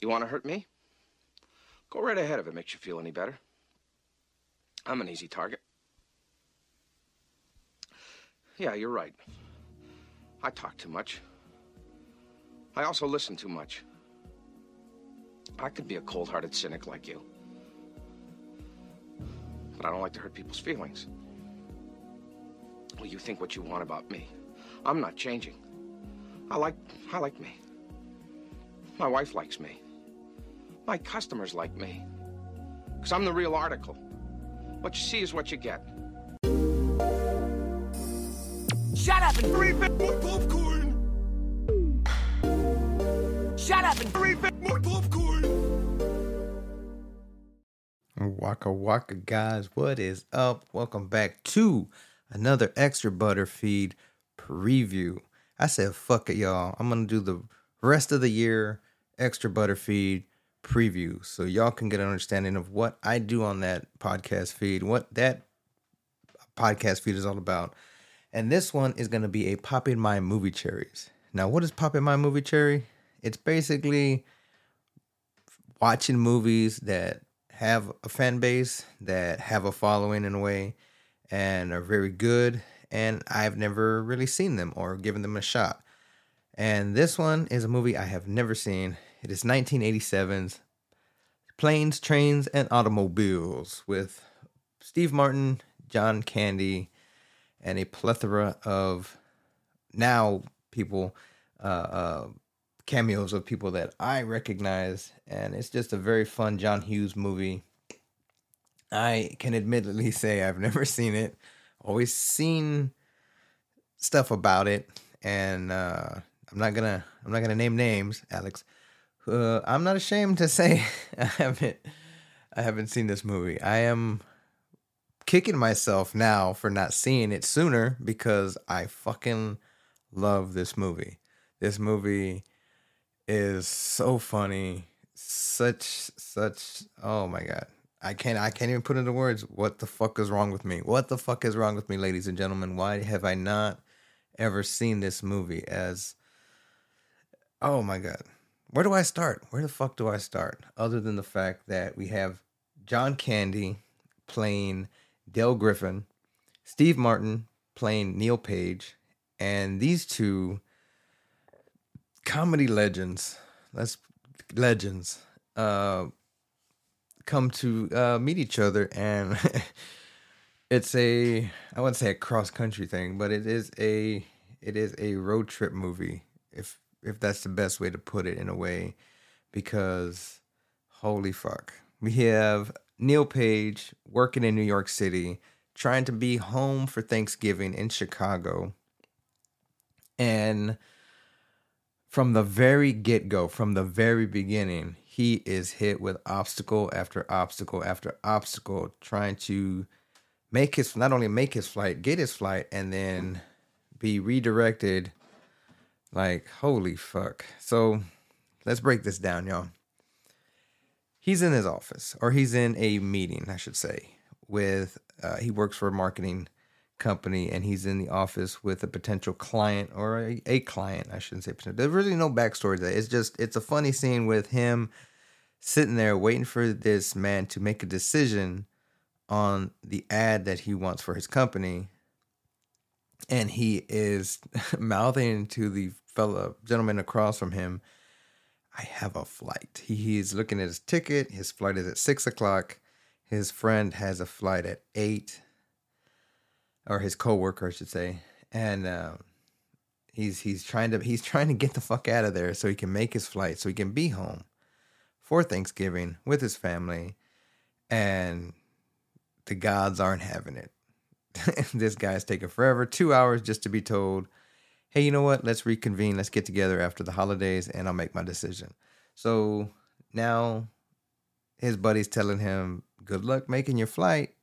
You want to hurt me? Go right ahead if it makes you feel any better. I'm an easy target. Yeah, you're right. I talk too much. I also listen too much. I could be a cold hearted cynic like you. But I don't like to hurt people's feelings. Well, you think what you want about me. I'm not changing. I like I like me. My wife likes me. My customers like me. Because I'm the real article. What you see is what you get. Shut up and three bit more popcorn. Shut up and three bit more popcorn. Waka waka guys, what is up? Welcome back to another extra butter feed preview. I said fuck it, y'all. I'm gonna do the rest of the year extra butter feed preview so y'all can get an understanding of what I do on that podcast feed, what that podcast feed is all about. And this one is going to be a pop in my movie cherries. Now, what is pop in my movie cherry? It's basically watching movies that have a fan base, that have a following in a way, and are very good. And I've never really seen them or given them a shot. And this one is a movie I have never seen. It is 1987's Planes, Trains, and Automobiles with Steve Martin, John Candy, and a plethora of now people, uh, uh, cameos of people that I recognize. And it's just a very fun John Hughes movie. I can admittedly say I've never seen it, always seen stuff about it, and uh, I'm not gonna I'm not gonna name names, Alex. Uh, I'm not ashamed to say I haven't I haven't seen this movie. I am kicking myself now for not seeing it sooner because I fucking love this movie. This movie is so funny, such such oh my god. I can't I can't even put into words what the fuck is wrong with me. What the fuck is wrong with me, ladies and gentlemen? Why have I not ever seen this movie as Oh my god. Where do I start? Where the fuck do I start? Other than the fact that we have John Candy playing Dale Griffin, Steve Martin playing Neil Page, and these two comedy legends, let's legends, uh, come to uh, meet each other, and it's a I wouldn't say a cross country thing, but it is a it is a road trip movie, if if that's the best way to put it in a way, because holy fuck, we have Neil Page working in New York City, trying to be home for Thanksgiving in Chicago. And from the very get go, from the very beginning, he is hit with obstacle after obstacle after obstacle, trying to make his not only make his flight, get his flight, and then be redirected. Like, holy fuck. So let's break this down, y'all he's in his office or he's in a meeting, I should say, with uh, he works for a marketing company and he's in the office with a potential client or a, a client, I shouldn't say potential. There's really no backstory to that. It's just it's a funny scene with him sitting there waiting for this man to make a decision on the ad that he wants for his company. And he is mouthing to the fellow gentleman across from him I have a flight. He, he's looking at his ticket. His flight is at six o'clock. His friend has a flight at eight, or his coworker, I should say, and uh, he's he's trying to he's trying to get the fuck out of there so he can make his flight, so he can be home for Thanksgiving with his family, and the gods aren't having it. this guy's taking forever, two hours just to be told hey, you know what? Let's reconvene. Let's get together after the holidays and I'll make my decision. So now his buddy's telling him, good luck making your flight.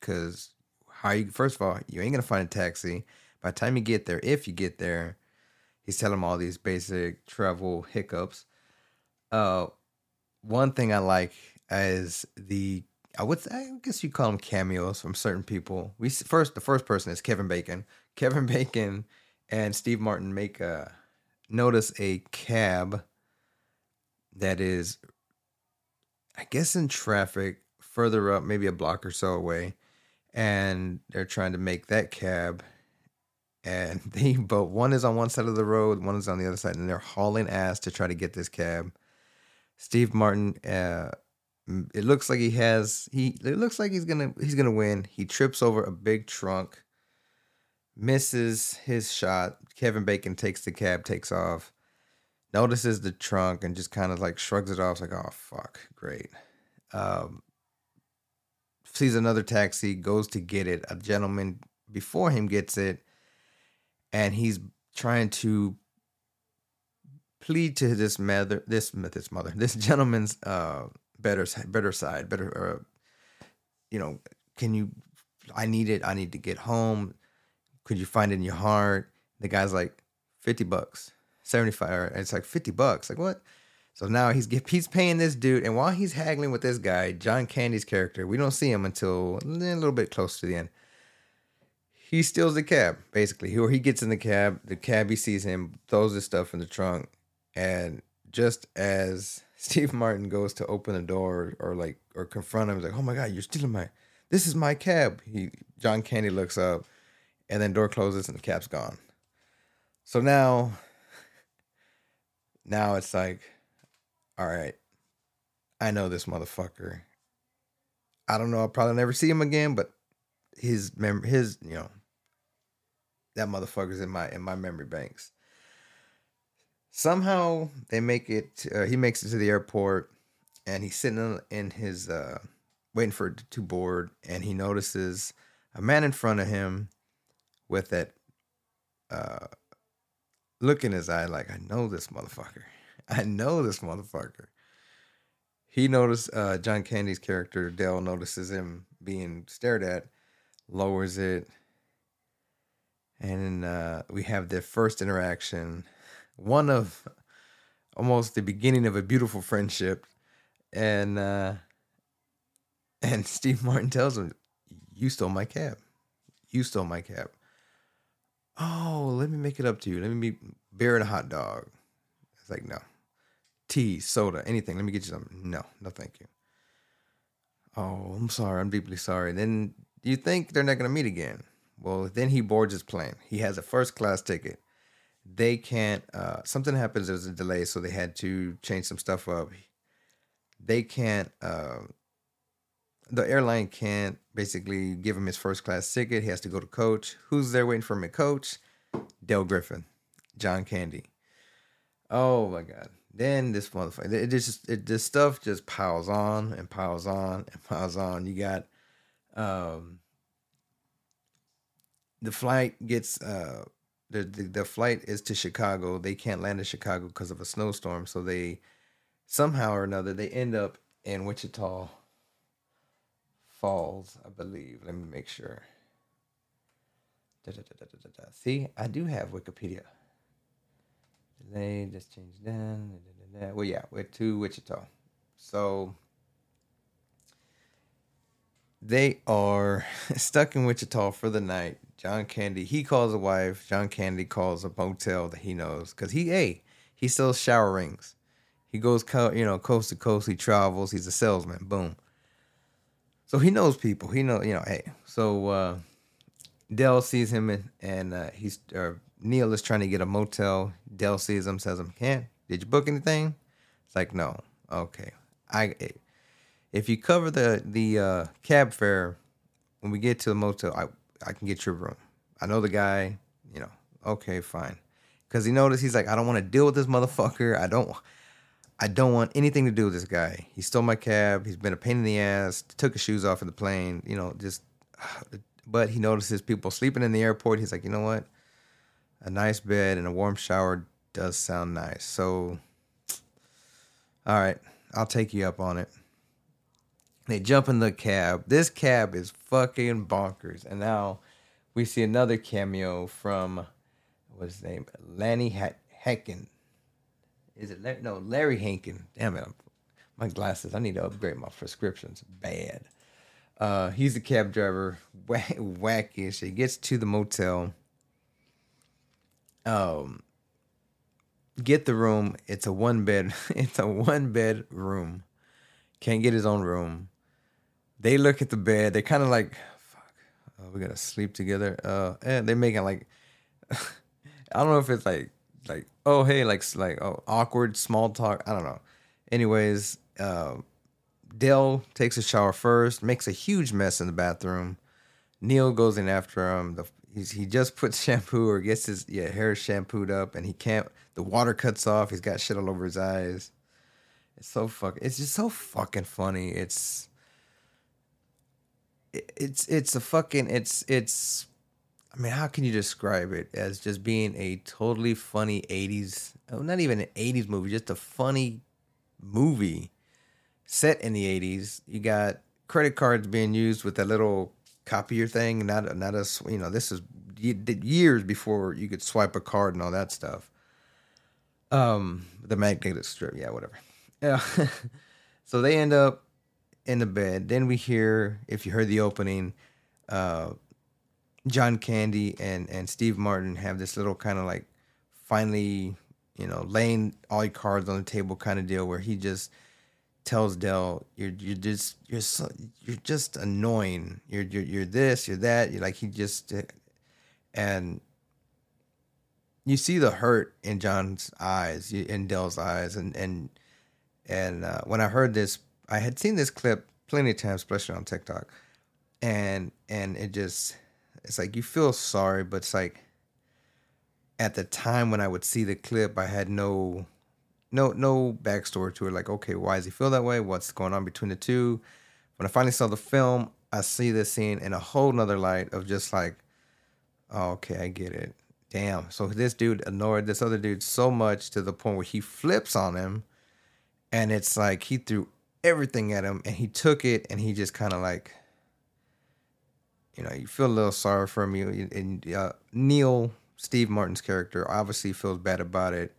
Cause how you first of all, you ain't gonna find a taxi. By the time you get there, if you get there, he's telling him all these basic travel hiccups. Uh one thing I like is the I would I guess you call them cameos from certain people. We first the first person is Kevin Bacon. Kevin Bacon and Steve Martin make a notice a cab that is, I guess, in traffic further up, maybe a block or so away, and they're trying to make that cab. And they, but one is on one side of the road, one is on the other side, and they're hauling ass to try to get this cab. Steve Martin, uh, it looks like he has he. It looks like he's gonna he's gonna win. He trips over a big trunk, misses his shot. Kevin Bacon takes the cab, takes off, notices the trunk, and just kind of like shrugs it off. Like, oh fuck, great. Um, sees another taxi, goes to get it. A gentleman before him gets it, and he's trying to plead to this mother, this this mother, this gentleman's uh, better better side, better, uh, you know, can you? I need it. I need to get home. Could you find it in your heart? The guy's like, fifty bucks, seventy five. It's like fifty bucks. Like what? So now he's he's paying this dude, and while he's haggling with this guy, John Candy's character, we don't see him until a little bit close to the end. He steals the cab, basically. Or he gets in the cab, the cabbie sees him, throws his stuff in the trunk, and just as Steve Martin goes to open the door or, like or confront him, he's like, "Oh my god, you're stealing my! This is my cab." He John Candy looks up, and then door closes and the cab's gone. So now, now it's like all right, I know this motherfucker. I don't know. I'll probably never see him again, but his mem his you know that motherfucker's in my in my memory banks. Somehow they make it. Uh, he makes it to the airport, and he's sitting in his uh, waiting for it to board, and he notices a man in front of him with that uh, look in his eye, like I know this motherfucker. I know this motherfucker. He noticed uh, John Candy's character, Del, notices him being stared at, lowers it, and uh, we have their first interaction. One of almost the beginning of a beautiful friendship. And uh, and Steve Martin tells him, You stole my cab. You stole my cab. Oh, let me make it up to you. Let me be beer a hot dog. It's like, no tea, soda, anything. Let me get you something. No, no, thank you. Oh, I'm sorry. I'm deeply sorry. Then you think they're not going to meet again. Well, then he boards his plane. He has a first class ticket. They can't, uh, something happens. There's a delay, so they had to change some stuff up. They can't, uh, the airline can't basically give him his first class ticket. He has to go to coach. Who's there waiting for him at coach? Dale Griffin, John Candy. Oh my God. Then this motherfucker, it just it this stuff just piles on and piles on and piles on. You got um the flight gets uh the, the the flight is to Chicago. They can't land in Chicago because of a snowstorm, so they somehow or another they end up in Wichita Falls, I believe. Let me make sure. Da, da, da, See, I do have Wikipedia. Delay, just change then. Well, yeah, we're to Wichita. So they are stuck in Wichita for the night. John Candy, he calls a wife. John Candy calls a motel that he knows because he, hey, he sells shower rings. He goes, you know, coast to coast. He travels. He's a salesman. Boom. So he knows people. He know, you know, hey. So uh, Del sees him and, and uh, he's or Neil is trying to get a motel. Del sees him, says him, can't. Did you book anything? It's like, no. Okay. I if you cover the the uh, cab fare when we get to the motel, I I can get your room. I know the guy, you know. Okay, fine. Cause he noticed he's like, I don't want to deal with this motherfucker. I don't I don't want anything to do with this guy. He stole my cab. He's been a pain in the ass. Took his shoes off in the plane. You know, just. But he notices people sleeping in the airport. He's like, you know what? a nice bed and a warm shower does sound nice. So, all right, I'll take you up on it. They jump in the cab. This cab is fucking bonkers. And now we see another cameo from what's his name? Lanny Hankin. Is it Larry? no Larry Hankin? Damn it! I'm, my glasses. I need to upgrade my prescriptions. Bad. Uh, he's a cab driver. Whack. He gets to the motel um get the room. It's a one bed. It's a one bed room. Can't get his own room. They look at the bed. They're kind of like, fuck. Uh, we gotta sleep together. Uh, and they're making like, I don't know if it's like like oh hey like like oh awkward small talk. I don't know. Anyways, uh, Dell takes a shower first, makes a huge mess in the bathroom. Neil goes in after him. The, he just puts shampoo or gets his yeah hair shampooed up, and he can't. The water cuts off. He's got shit all over his eyes. It's so fuck. It's just so fucking funny. It's it, it's it's a fucking it's it's. I mean, how can you describe it as just being a totally funny '80s? oh, Not even an '80s movie, just a funny movie set in the 80s. You got credit cards being used with that little copier thing, not not a you know this is years before you could swipe a card and all that stuff. Um, the magnetic strip, yeah, whatever. Yeah. so they end up in the bed. Then we hear, if you heard the opening, uh, John Candy and and Steve Martin have this little kind of like finally, you know, laying all your cards on the table kind of deal where he just tells Del, "You're you're just you're so, you're just annoying. You're you're you're this. You're that. You're like he just and you see the hurt in John's eyes, in Del's eyes, and and and uh, when I heard this, I had seen this clip plenty of times, especially on TikTok, and and it just it's like you feel sorry, but it's like at the time when I would see the clip, I had no no no backstory to it. Like, okay, why does he feel that way? What's going on between the two? When I finally saw the film, I see this scene in a whole nother light of just like, oh, okay, I get it. Damn. So this dude annoyed this other dude so much to the point where he flips on him, and it's like he threw everything at him, and he took it, and he just kind of like, you know, you feel a little sorry for him. And uh, Neil Steve Martin's character obviously feels bad about it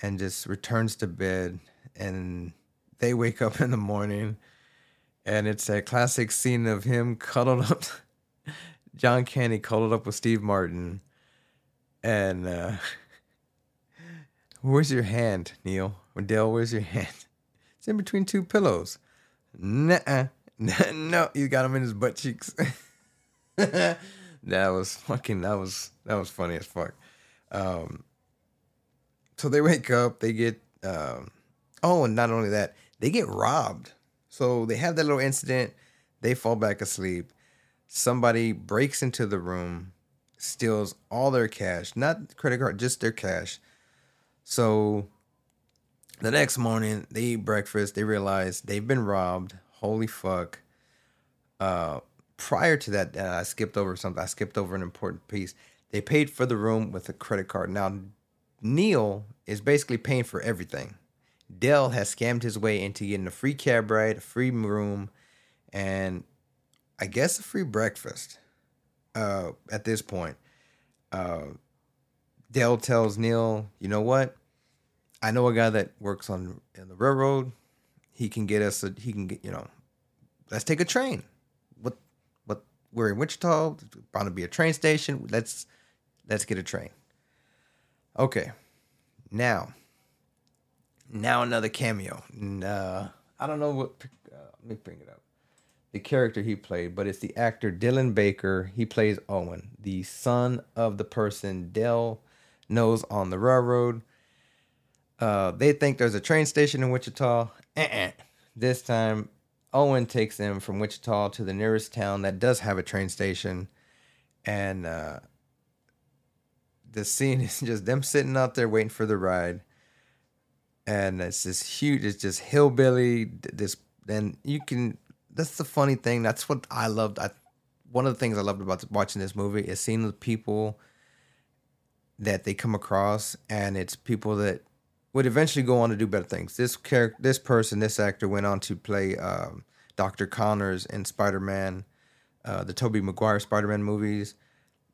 and just returns to bed and they wake up in the morning and it's a classic scene of him cuddled up John Candy cuddled up with Steve Martin and uh where's your hand Neil Del where's your hand it's in between two pillows Nuh-uh. no you got him in his butt cheeks that was fucking that was that was funny as fuck um so they wake up, they get um, oh, and not only that, they get robbed. So they have that little incident, they fall back asleep. Somebody breaks into the room, steals all their cash, not credit card, just their cash. So the next morning, they eat breakfast, they realize they've been robbed. Holy fuck. Uh prior to that, uh, I skipped over something. I skipped over an important piece. They paid for the room with a credit card. Now, Neil is basically paying for everything. Del has scammed his way into getting a free cab ride, a free room, and I guess a free breakfast. Uh, at this point, uh, Del tells Neil, "You know what? I know a guy that works on in the railroad. He can get us. A, he can get you know. Let's take a train. What? What? We're in Wichita. Bound to be a train station. Let's let's get a train." Okay. Now, now another cameo. Uh, I don't know what. Uh, let me bring it up. The character he played, but it's the actor Dylan Baker. He plays Owen, the son of the person Del knows on the railroad. Uh, they think there's a train station in Wichita. Uh-uh. This time, Owen takes them from Wichita to the nearest town that does have a train station, and uh, the scene is just them sitting out there waiting for the ride, and it's this huge. It's just hillbilly. This then you can. That's the funny thing. That's what I loved. I one of the things I loved about watching this movie is seeing the people that they come across, and it's people that would eventually go on to do better things. This character, this person, this actor went on to play um, Doctor Connors in Spider Man, uh, the Tobey Maguire Spider Man movies.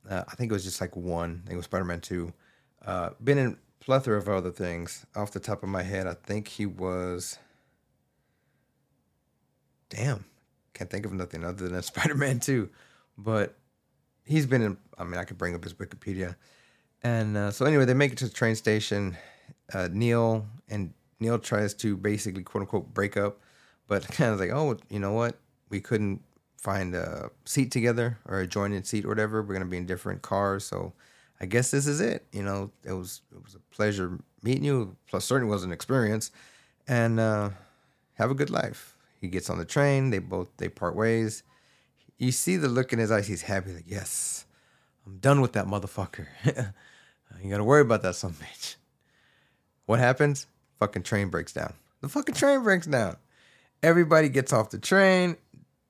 Uh, I think it was just like one. I think it was Spider Man 2. Uh, been in plethora of other things. Off the top of my head, I think he was. Damn. Can't think of nothing other than Spider Man 2. But he's been in. I mean, I could bring up his Wikipedia. And uh, so, anyway, they make it to the train station. Uh, Neil and Neil tries to basically quote unquote break up, but kind of like, oh, you know what? We couldn't find a seat together or a jointed seat or whatever. We're gonna be in different cars, so I guess this is it. You know, it was it was a pleasure meeting you. Plus, certainly was an experience, and uh, have a good life. He gets on the train. They both they part ways. You see the look in his eyes. He's happy. Like yes, I'm done with that motherfucker. you gotta worry about that some bitch. What happens? Fucking train breaks down. The fucking train breaks down. Everybody gets off the train.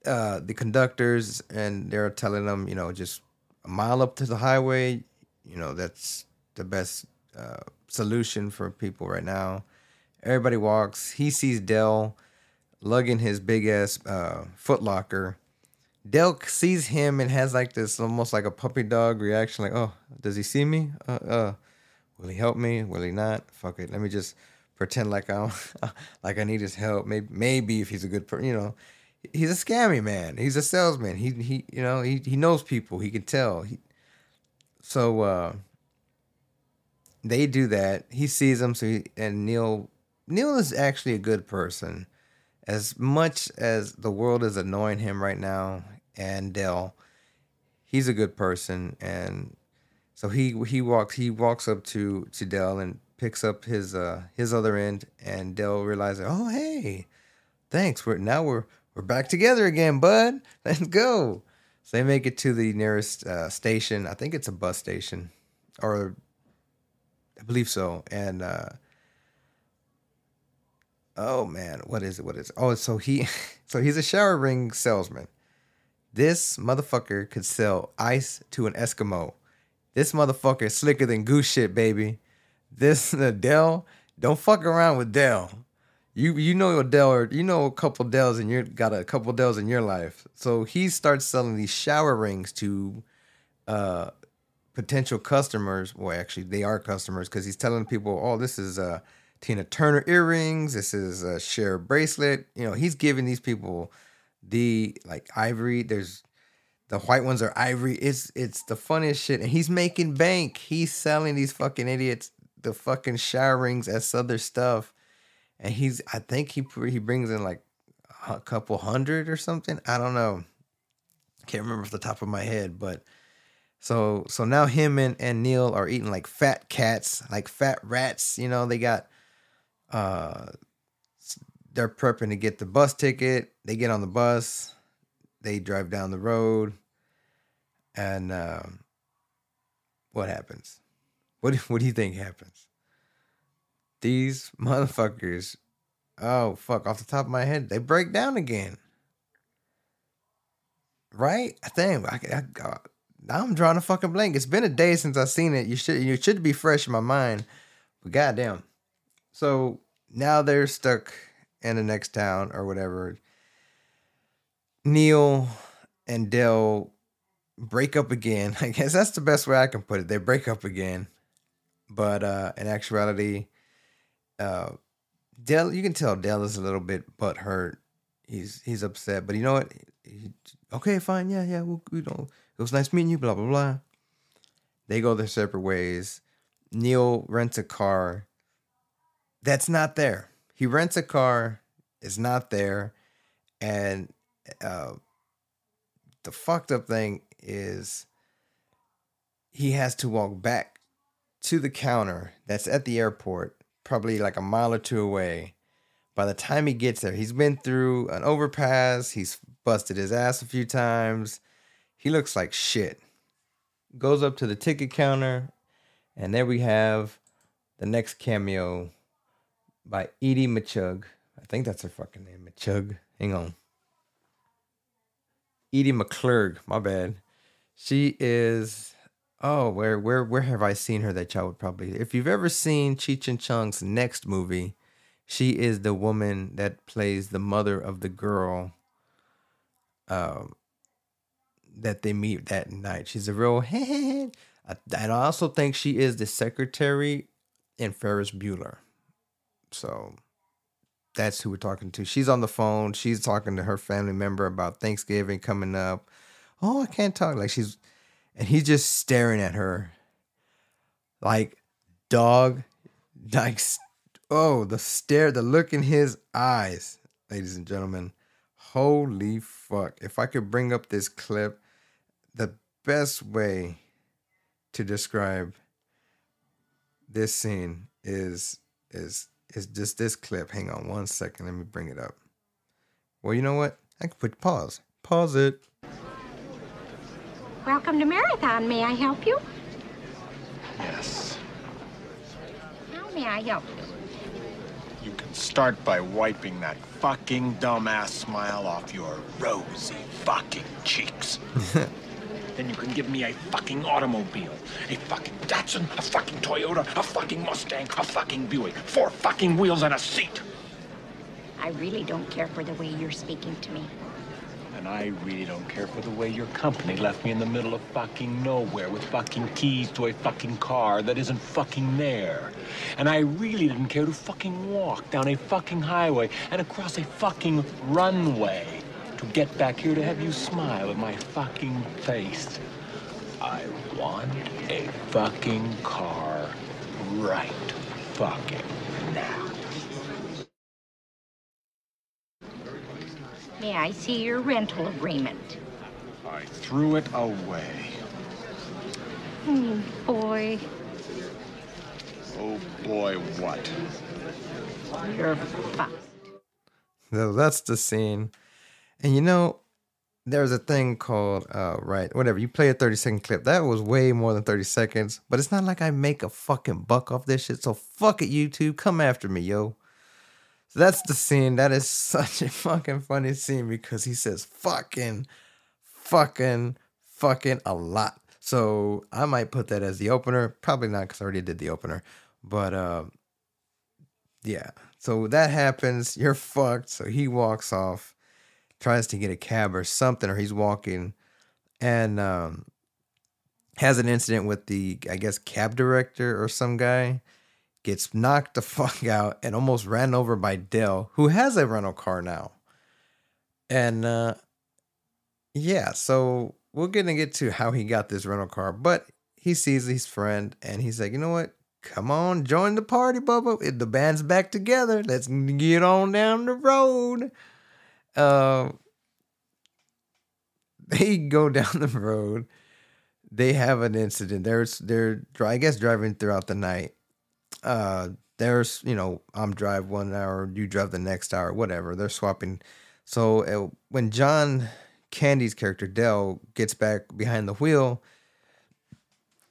Uh, the conductors and they're telling them, you know, just a mile up to the highway. You know, that's the best uh, solution for people right now. Everybody walks. He sees Del lugging his big ass uh, footlocker. Del sees him and has like this almost like a puppy dog reaction, like, "Oh, does he see me? Uh, uh, will he help me? Will he not? Fuck it, let me just pretend like I'm like I need his help. Maybe maybe if he's a good person, you know, he's a scammy man. He's a salesman. He he you know he he knows people. He can tell. He, so uh, they do that. He sees them. So he, and Neil Neil is actually a good person as much as the world is annoying him right now and Del, he's a good person and so he he walks he walks up to to Del and picks up his uh his other end and Del realizes, "Oh, hey. Thanks. We're now we're we're back together again, bud. Let's go." So they make it to the nearest uh, station. I think it's a bus station or I believe so. And uh Oh man, what is it? What is it? Oh, so he so he's a shower ring salesman. This motherfucker could sell ice to an Eskimo. This motherfucker is slicker than goose shit, baby. This Del, don't fuck around with Del. You you know a Del or you know a couple Dels and you got a couple Dels in your life. So he starts selling these shower rings to uh potential customers. Well, actually they are customers because he's telling people, oh, this is uh Tina Turner earrings. This is a Cher bracelet. You know, he's giving these people the like ivory. There's the white ones are ivory. It's it's the funniest shit. And he's making bank. He's selling these fucking idiots the fucking shower rings as other stuff. And he's I think he he brings in like a couple hundred or something. I don't know. Can't remember off the top of my head, but so so now him and, and Neil are eating like fat cats, like fat rats. You know, they got uh, they're prepping to get the bus ticket. They get on the bus. They drive down the road. And uh, what happens? What, what do you think happens? These motherfuckers, oh, fuck, off the top of my head, they break down again. Right? I think I, I, I, now I'm drawing a fucking blank. It's been a day since I've seen it. You should you should be fresh in my mind. But goddamn. So now they're stuck in the next town or whatever. Neil and Del break up again. I guess that's the best way I can put it. They break up again. But uh in actuality, uh Del you can tell Del is a little bit butthurt. He's he's upset, but you know what? He, okay, fine, yeah, yeah. We'll, we don't. It was nice meeting you. Blah blah blah. They go their separate ways. Neil rents a car that's not there. He rents a car, it's not there, and uh, the fucked up thing is he has to walk back to the counter that's at the airport, probably like a mile or two away. By the time he gets there, he's been through an overpass, he's busted his ass a few times. He looks like shit. Goes up to the ticket counter, and there we have the next cameo by Edie Machug. I think that's her fucking name, Machug. Hang on. Edie McClurg, my bad. She is oh, where where where have I seen her that y'all would probably if you've ever seen Cheech and Chong's next movie, she is the woman that plays the mother of the girl um that they meet that night. She's a real and I also think she is the secretary in Ferris Bueller. So that's who we're talking to. She's on the phone. She's talking to her family member about Thanksgiving coming up. Oh, I can't talk. Like she's, and he's just staring at her like, dog, like oh the stare the look in his eyes ladies and gentlemen holy fuck if i could bring up this clip the best way to describe this scene is is is just this clip hang on one second let me bring it up well you know what i can put pause pause it Welcome to Marathon. May I help you? Yes. How may I help you? You can start by wiping that fucking dumbass smile off your rosy fucking cheeks. then you can give me a fucking automobile. A fucking Datsun, a fucking Toyota, a fucking Mustang, a fucking Buick. Four fucking wheels and a seat. I really don't care for the way you're speaking to me. And I really don't care for the way your company left me in the middle of fucking nowhere with fucking keys to a fucking car that isn't fucking there. And I really didn't care to fucking walk down a fucking highway and across a fucking runway to get back here to have you smile at my fucking face. I want a fucking car right fucking now. May I see your rental agreement? I threw it away. Oh, boy, Oh boy, what? you're fucked. So that's the scene. And you know, there's a thing called uh right, whatever. You play a 30 second clip. That was way more than 30 seconds. But it's not like I make a fucking buck off this shit. So fuck it, YouTube. Come after me, yo. So that's the scene. That is such a fucking funny scene because he says fucking, fucking, fucking a lot. So I might put that as the opener. Probably not because I already did the opener. But uh yeah. So that happens. You're fucked. So he walks off, tries to get a cab or something, or he's walking and um, has an incident with the, I guess, cab director or some guy. Gets knocked the fuck out and almost ran over by Del, who has a rental car now. And uh, yeah, so we're gonna get to how he got this rental car, but he sees his friend and he's like, you know what? Come on, join the party, Bubba. The band's back together. Let's get on down the road. Uh, they go down the road. They have an incident. There's they're I guess driving throughout the night. Uh, there's you know I'm drive one hour, you drive the next hour, whatever. They're swapping. So uh, when John Candy's character Del gets back behind the wheel.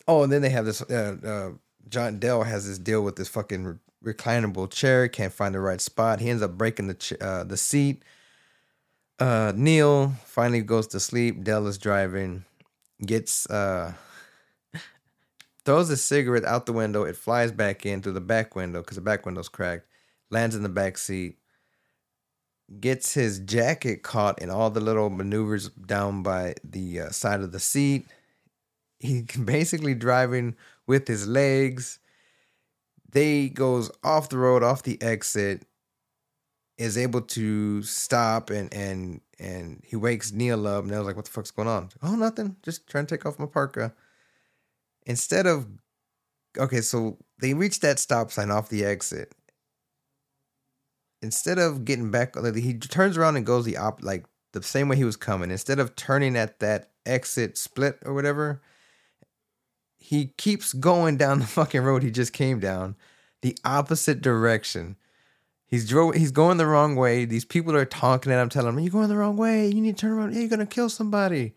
Oh, and then they have this. Uh, uh, John Del has this deal with this fucking re- reclinable chair. Can't find the right spot. He ends up breaking the ch- uh, the seat. Uh, Neil finally goes to sleep. Del is driving. Gets uh, throws a cigarette out the window. It flies back in through the back window because the back window's cracked. Lands in the back seat. Gets his jacket caught in all the little maneuvers down by the uh, side of the seat. He basically driving with his legs. They goes off the road, off the exit, is able to stop and and and he wakes Neil up. Neil's like, "What the fuck's going on?" Oh, nothing. Just trying to take off my parka. Instead of okay, so they reach that stop sign off the exit. Instead of getting back, he turns around and goes the op like the same way he was coming. Instead of turning at that exit split or whatever, he keeps going down the fucking road he just came down, the opposite direction. He's. He's going the wrong way. These people are talking at him, telling him, "You're going the wrong way. You need to turn around. You're gonna kill somebody."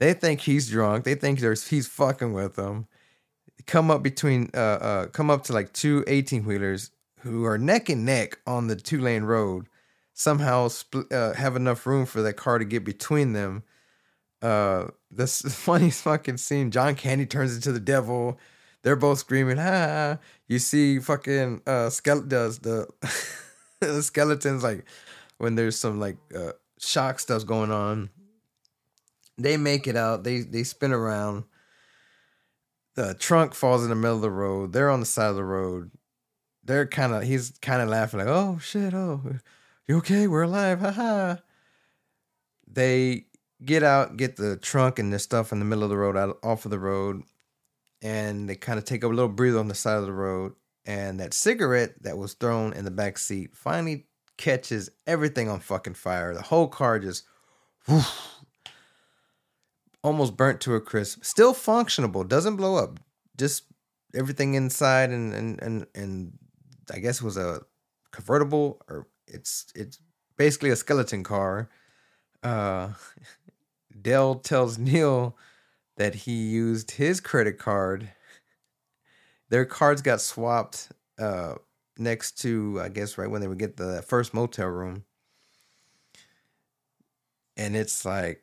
They think he's drunk. They think there's he's fucking with them. Come up between, uh, uh, come up to like two 18 wheelers who are neck and neck on the two lane road. Somehow split, uh, have enough room for that car to get between them. Uh, this funniest fucking scene. John Candy turns into the devil. They're both screaming, ah. You see fucking uh skeleton does the, the skeletons like when there's some like uh shock stuff going on. They make it out, they they spin around. The trunk falls in the middle of the road. They're on the side of the road. They're kind of he's kind of laughing like, "Oh shit, oh. You okay? We're alive. Haha." They get out, get the trunk and the stuff in the middle of the road out off of the road and they kind of take a little breather on the side of the road. And that cigarette that was thrown in the back seat finally catches everything on fucking fire. The whole car just woof, almost burnt to a crisp. Still functionable, doesn't blow up. Just everything inside and and and and I guess it was a convertible or it's it's basically a skeleton car. Uh Del tells Neil that he used his credit card. Their cards got swapped uh next to I guess right when they would get the first motel room. And it's like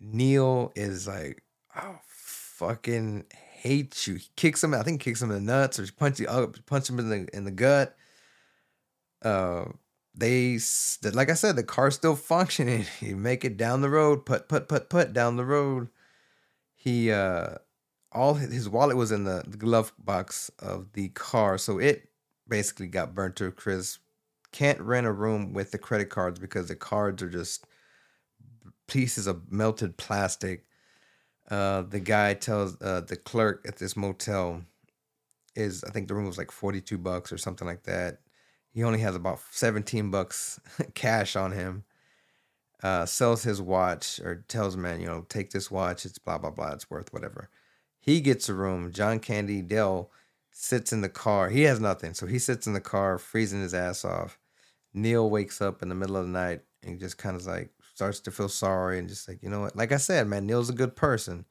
Neil is like, oh fucking hate you. He kicks him. I think kicks him in the nuts or punch you punch him in the in the gut. Uh, they like I said, the car's still functioning. He make it down the road, put put put put down the road. He uh, all his wallet was in the, glove box of the car, so it basically got burnt to a crisp. Can't rent a room with the credit cards because the cards are just pieces of melted plastic. Uh, the guy tells uh, the clerk at this motel is I think the room was like 42 bucks or something like that. He only has about 17 bucks cash on him. Uh, sells his watch or tells man, you know, take this watch. It's blah blah blah. It's worth whatever. He gets a room. John Candy Del sits in the car. He has nothing, so he sits in the car, freezing his ass off. Neil wakes up in the middle of the night and just kind of like starts to feel sorry and just like you know what. Like I said, man, Neil's a good person.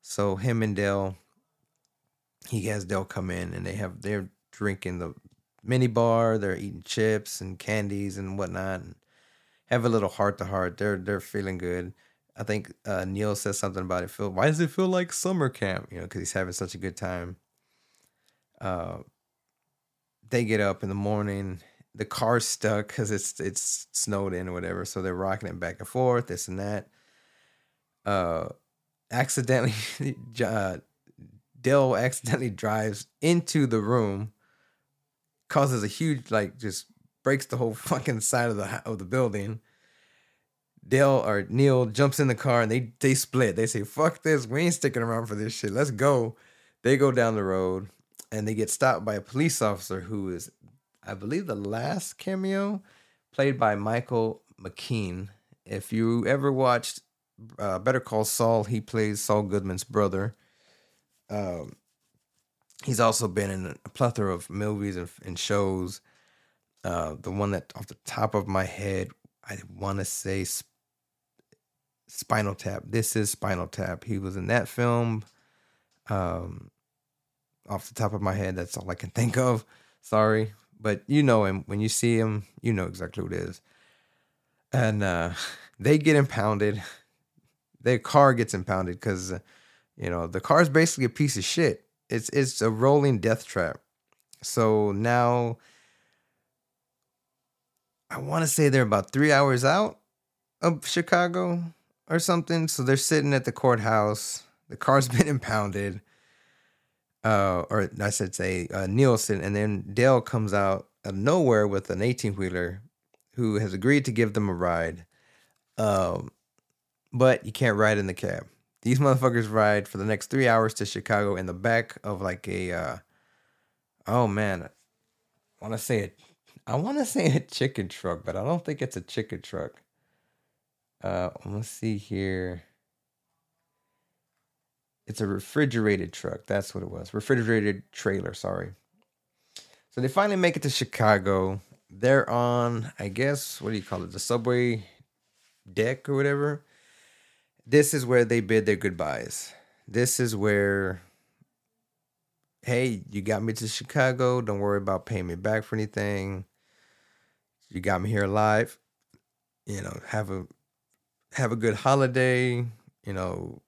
So him and Del, he has Del come in and they have they're drinking the mini bar. They're eating chips and candies and whatnot, and have a little heart to heart. They're they're feeling good. I think uh, Neil says something about it. Feel why does it feel like summer camp? You know, because he's having such a good time. Uh, they get up in the morning. The car's stuck because it's it's snowed in or whatever. So they're rocking it back and forth, this and that. Uh, accidentally, uh, Del accidentally drives into the room causes a huge like just breaks the whole fucking side of the of the building. Dale or Neil jumps in the car and they they split. They say, "Fuck this, we ain't sticking around for this shit. Let's go." They go down the road and they get stopped by a police officer who is, I believe, the last cameo, played by Michael McKean. If you ever watched uh, Better Call Saul, he plays Saul Goodman's brother. Um, he's also been in a plethora of movies and, and shows. Uh, the one that off the top of my head, I want to say Sp- Spinal Tap. This is Spinal Tap. He was in that film. Um, off the top of my head, that's all I can think of. Sorry, but you know him when you see him. You know exactly who it is. And uh, they get impounded. Their car gets impounded because, you know, the car is basically a piece of shit it's it's a rolling death trap. So now I want to say they're about three hours out of Chicago or something. So they're sitting at the courthouse. The car's been impounded. Uh, or I should say uh, Nielsen, and then Dale comes out of nowhere with an 18 wheeler who has agreed to give them a ride. Um, but you can't ride in the cab. These motherfuckers ride for the next three hours to Chicago in the back of like a, uh, oh man, I want to say it. I want to say a chicken truck, but I don't think it's a chicken truck. Uh, let's see here. It's a refrigerated truck. That's what it was. Refrigerated trailer. Sorry. So they finally make it to Chicago. They're on, I guess, what do you call it? The subway deck or whatever this is where they bid their goodbyes. This is where, hey, you got me to Chicago. Don't worry about paying me back for anything. You got me here alive. You know, have a have a good holiday. You know,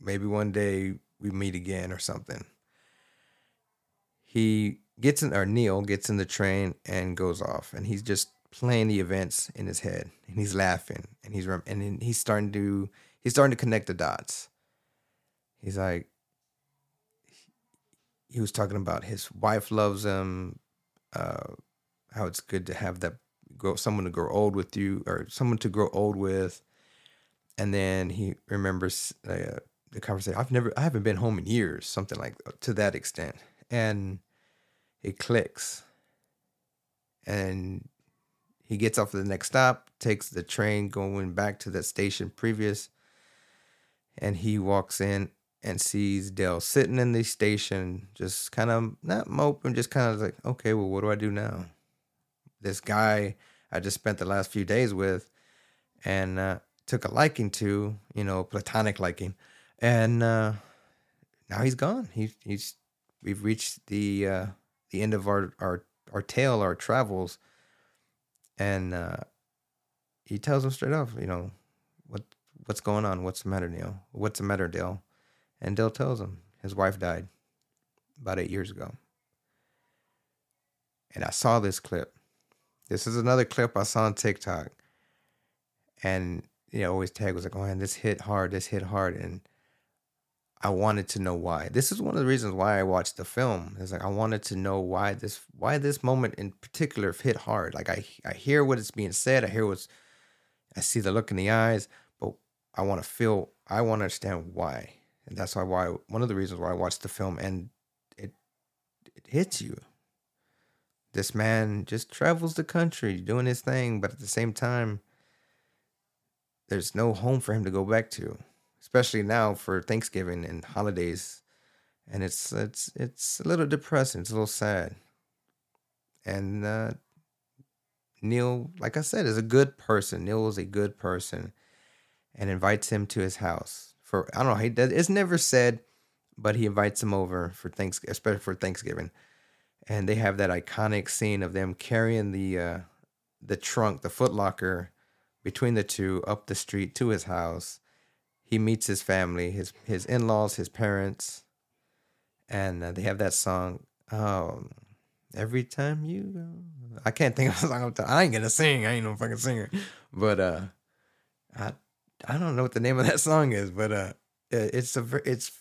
maybe one day we meet again or something. He gets in, or Neil gets in the train and goes off, and he's just playing the events in his head, and he's laughing, and he's and he's starting to he's starting to connect the dots. He's like, he was talking about his wife loves him, uh, how it's good to have that grow someone to grow old with you or someone to grow old with, and then he remembers uh, the conversation. I've never, I haven't been home in years, something like to that extent, and it clicks. And he gets off at the next stop, takes the train going back to the station previous, and he walks in and sees Del sitting in the station, just kind of not moping, just kind of like, okay, well, what do I do now? This guy I just spent the last few days with and uh, took a liking to, you know, platonic liking, and uh, now he's gone. He, he's we've reached the uh, the end of our our our tale, our travels, and uh, he tells him straight off, you know, what what's going on? What's the matter, Neil? What's the matter, Del? And Del tells him his wife died about eight years ago. And I saw this clip. This is another clip I saw on TikTok. And you know, always tag was like, oh man, this hit hard, this hit hard. And I wanted to know why. This is one of the reasons why I watched the film. It's like I wanted to know why this why this moment in particular hit hard. Like I I hear what it's being said, I hear what's I see the look in the eyes, but I want to feel I want to understand why and that's why why one of the reasons why I watched the film and it it hits you. This man just travels the country doing his thing, but at the same time, there's no home for him to go back to, especially now for Thanksgiving and holidays, and it's it's it's a little depressing. It's a little sad. And uh, Neil, like I said, is a good person. Neil is a good person, and invites him to his house for I don't know. He does, it's never said, but he invites him over for thanks, especially for Thanksgiving, and they have that iconic scene of them carrying the uh, the trunk, the footlocker, between the two up the street to his house. He meets his family, his his in laws, his parents, and uh, they have that song. Um, every time you go, I can't think of a song. I ain't gonna sing. I ain't no fucking singer, but uh, I I don't know what the name of that song is, but uh, it's a it's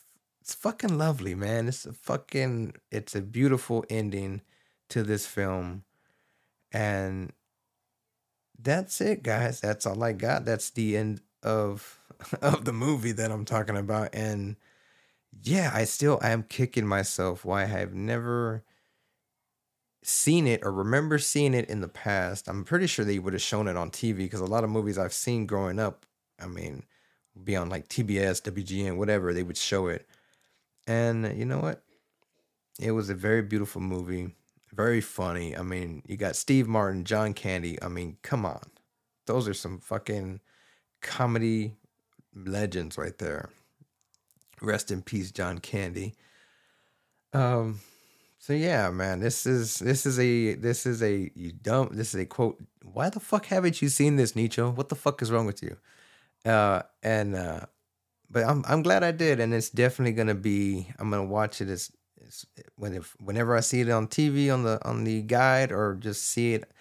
it's fucking lovely, man. It's a fucking it's a beautiful ending to this film, and that's it, guys. That's all I got. That's the end of of the movie that I'm talking about, and yeah, I still I am kicking myself why I have never seen it or remember seeing it in the past. I'm pretty sure they would have shown it on TV because a lot of movies I've seen growing up I mean, be on like TBS, WGN, whatever, they would show it. And you know what? It was a very beautiful movie, very funny. I mean, you got Steve Martin, John Candy. I mean, come on. Those are some fucking comedy legends right there. Rest in peace, John Candy. Um, so yeah, man, this is this is a this is a you dumb this is a quote. Why the fuck haven't you seen this, Nietzsche? What the fuck is wrong with you? Uh, and uh, but I'm I'm glad I did, and it's definitely gonna be. I'm gonna watch it as, as when if whenever I see it on TV on the on the guide or just see it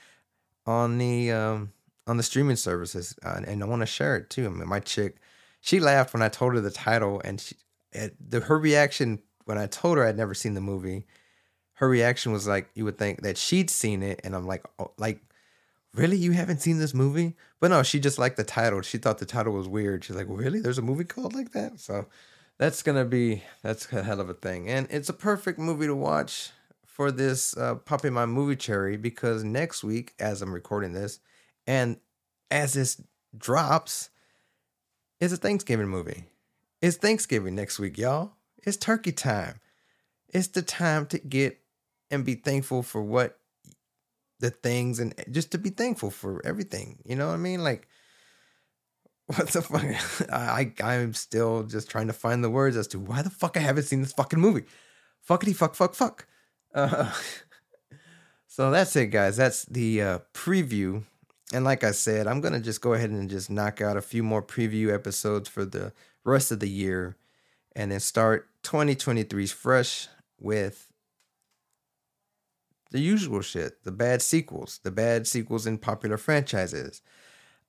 on the um on the streaming services, uh, and I want to share it too. I mean, my chick, she laughed when I told her the title, and she, it, the her reaction when I told her I'd never seen the movie, her reaction was like you would think that she'd seen it, and I'm like, oh, like really? You haven't seen this movie? But no she just liked the title. She thought the title was weird. She's like really? There's a movie called like that? So that's gonna be that's a hell of a thing and it's a perfect movie to watch for this uh, popping my movie cherry because next week as i'm recording this and as this drops is a thanksgiving movie it's thanksgiving next week y'all it's turkey time it's the time to get and be thankful for what the things and just to be thankful for everything. You know what I mean? Like, what the fuck? I I'm still just trying to find the words as to why the fuck I haven't seen this fucking movie. Fuckity fuck fuck fuck. Uh, so that's it, guys. That's the uh, preview. And like I said, I'm gonna just go ahead and just knock out a few more preview episodes for the rest of the year, and then start 2023's fresh with the usual shit, the bad sequels, the bad sequels in popular franchises.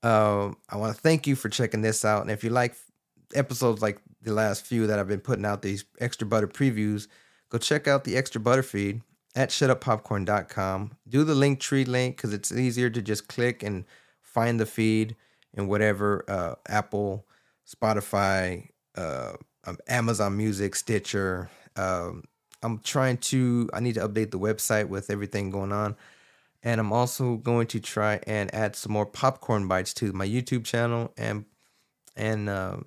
Um, I want to thank you for checking this out. And if you like episodes like the last few that I've been putting out, these extra butter previews, go check out the extra butter feed at shutuppopcorn.com. Do the link tree link because it's easier to just click and find the feed in whatever uh, Apple, Spotify, uh, um, Amazon Music, Stitcher, um, I'm trying to. I need to update the website with everything going on, and I'm also going to try and add some more popcorn bites to my YouTube channel and and uh,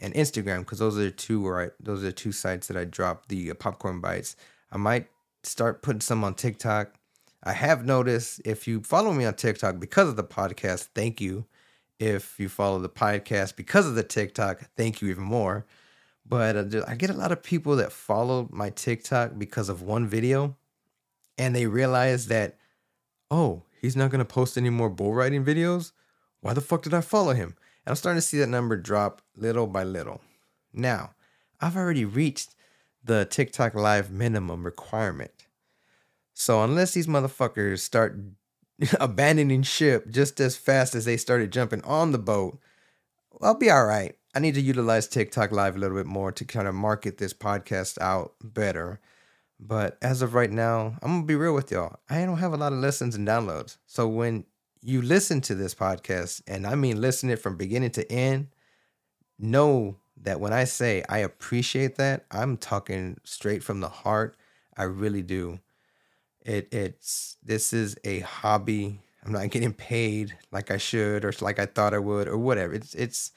and Instagram because those are the two where I those are the two sites that I drop the uh, popcorn bites. I might start putting some on TikTok. I have noticed if you follow me on TikTok because of the podcast, thank you. If you follow the podcast because of the TikTok, thank you even more. But uh, I get a lot of people that follow my TikTok because of one video and they realize that, oh, he's not going to post any more bull riding videos. Why the fuck did I follow him? And I'm starting to see that number drop little by little. Now, I've already reached the TikTok live minimum requirement. So unless these motherfuckers start abandoning ship just as fast as they started jumping on the boat, I'll be all right. I need to utilize TikTok live a little bit more to kind of market this podcast out better. But as of right now, I'm gonna be real with y'all. I don't have a lot of listens and downloads. So when you listen to this podcast, and I mean listen it from beginning to end, know that when I say I appreciate that, I'm talking straight from the heart. I really do. It it's this is a hobby. I'm not getting paid like I should or like I thought I would or whatever. It's it's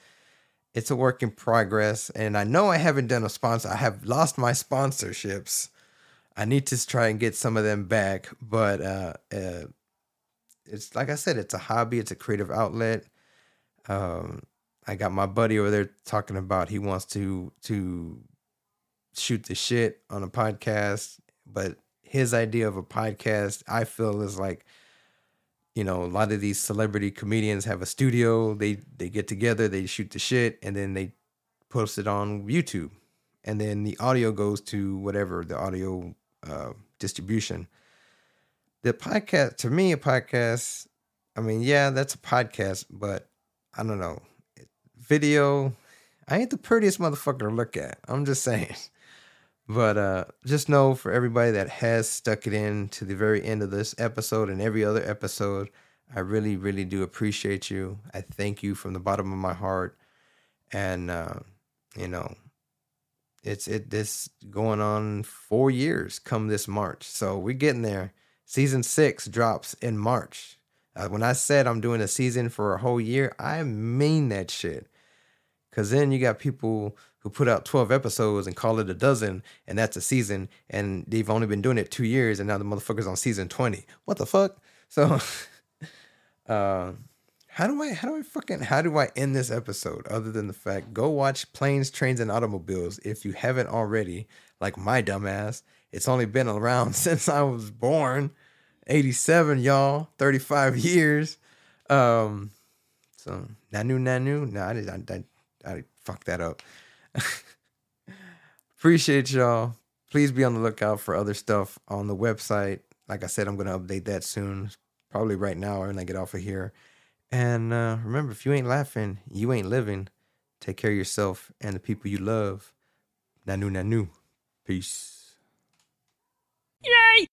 it's a work in progress and I know I haven't done a sponsor. I have lost my sponsorships. I need to try and get some of them back, but uh, uh it's like I said, it's a hobby, it's a creative outlet. Um I got my buddy over there talking about he wants to to shoot the shit on a podcast, but his idea of a podcast, I feel is like, you know, a lot of these celebrity comedians have a studio. They they get together, they shoot the shit, and then they post it on YouTube, and then the audio goes to whatever the audio uh, distribution. The podcast, to me, a podcast. I mean, yeah, that's a podcast, but I don't know. Video, I ain't the prettiest motherfucker to look at. I'm just saying. But uh, just know for everybody that has stuck it in to the very end of this episode and every other episode, I really, really do appreciate you. I thank you from the bottom of my heart. And uh, you know, it's it this going on four years come this March. So we're getting there. Season six drops in March. Uh, when I said I'm doing a season for a whole year, I mean that shit. Cause then you got people who put out 12 episodes and call it a dozen and that's a season and they've only been doing it two years and now the motherfucker's on season 20 what the fuck so uh how do i how do i fucking how do i end this episode other than the fact go watch planes trains and automobiles if you haven't already like my dumbass. It's only been around since i was born. 87 y'all. 35 years. Um so nanu nanu no i did I, I, I fucked that up. Appreciate y'all. Please be on the lookout for other stuff on the website. Like I said, I'm to update that soon, probably right now when I get off of here. And uh, remember, if you ain't laughing, you ain't living. Take care of yourself and the people you love. Nanu, nanu. Peace. Yay!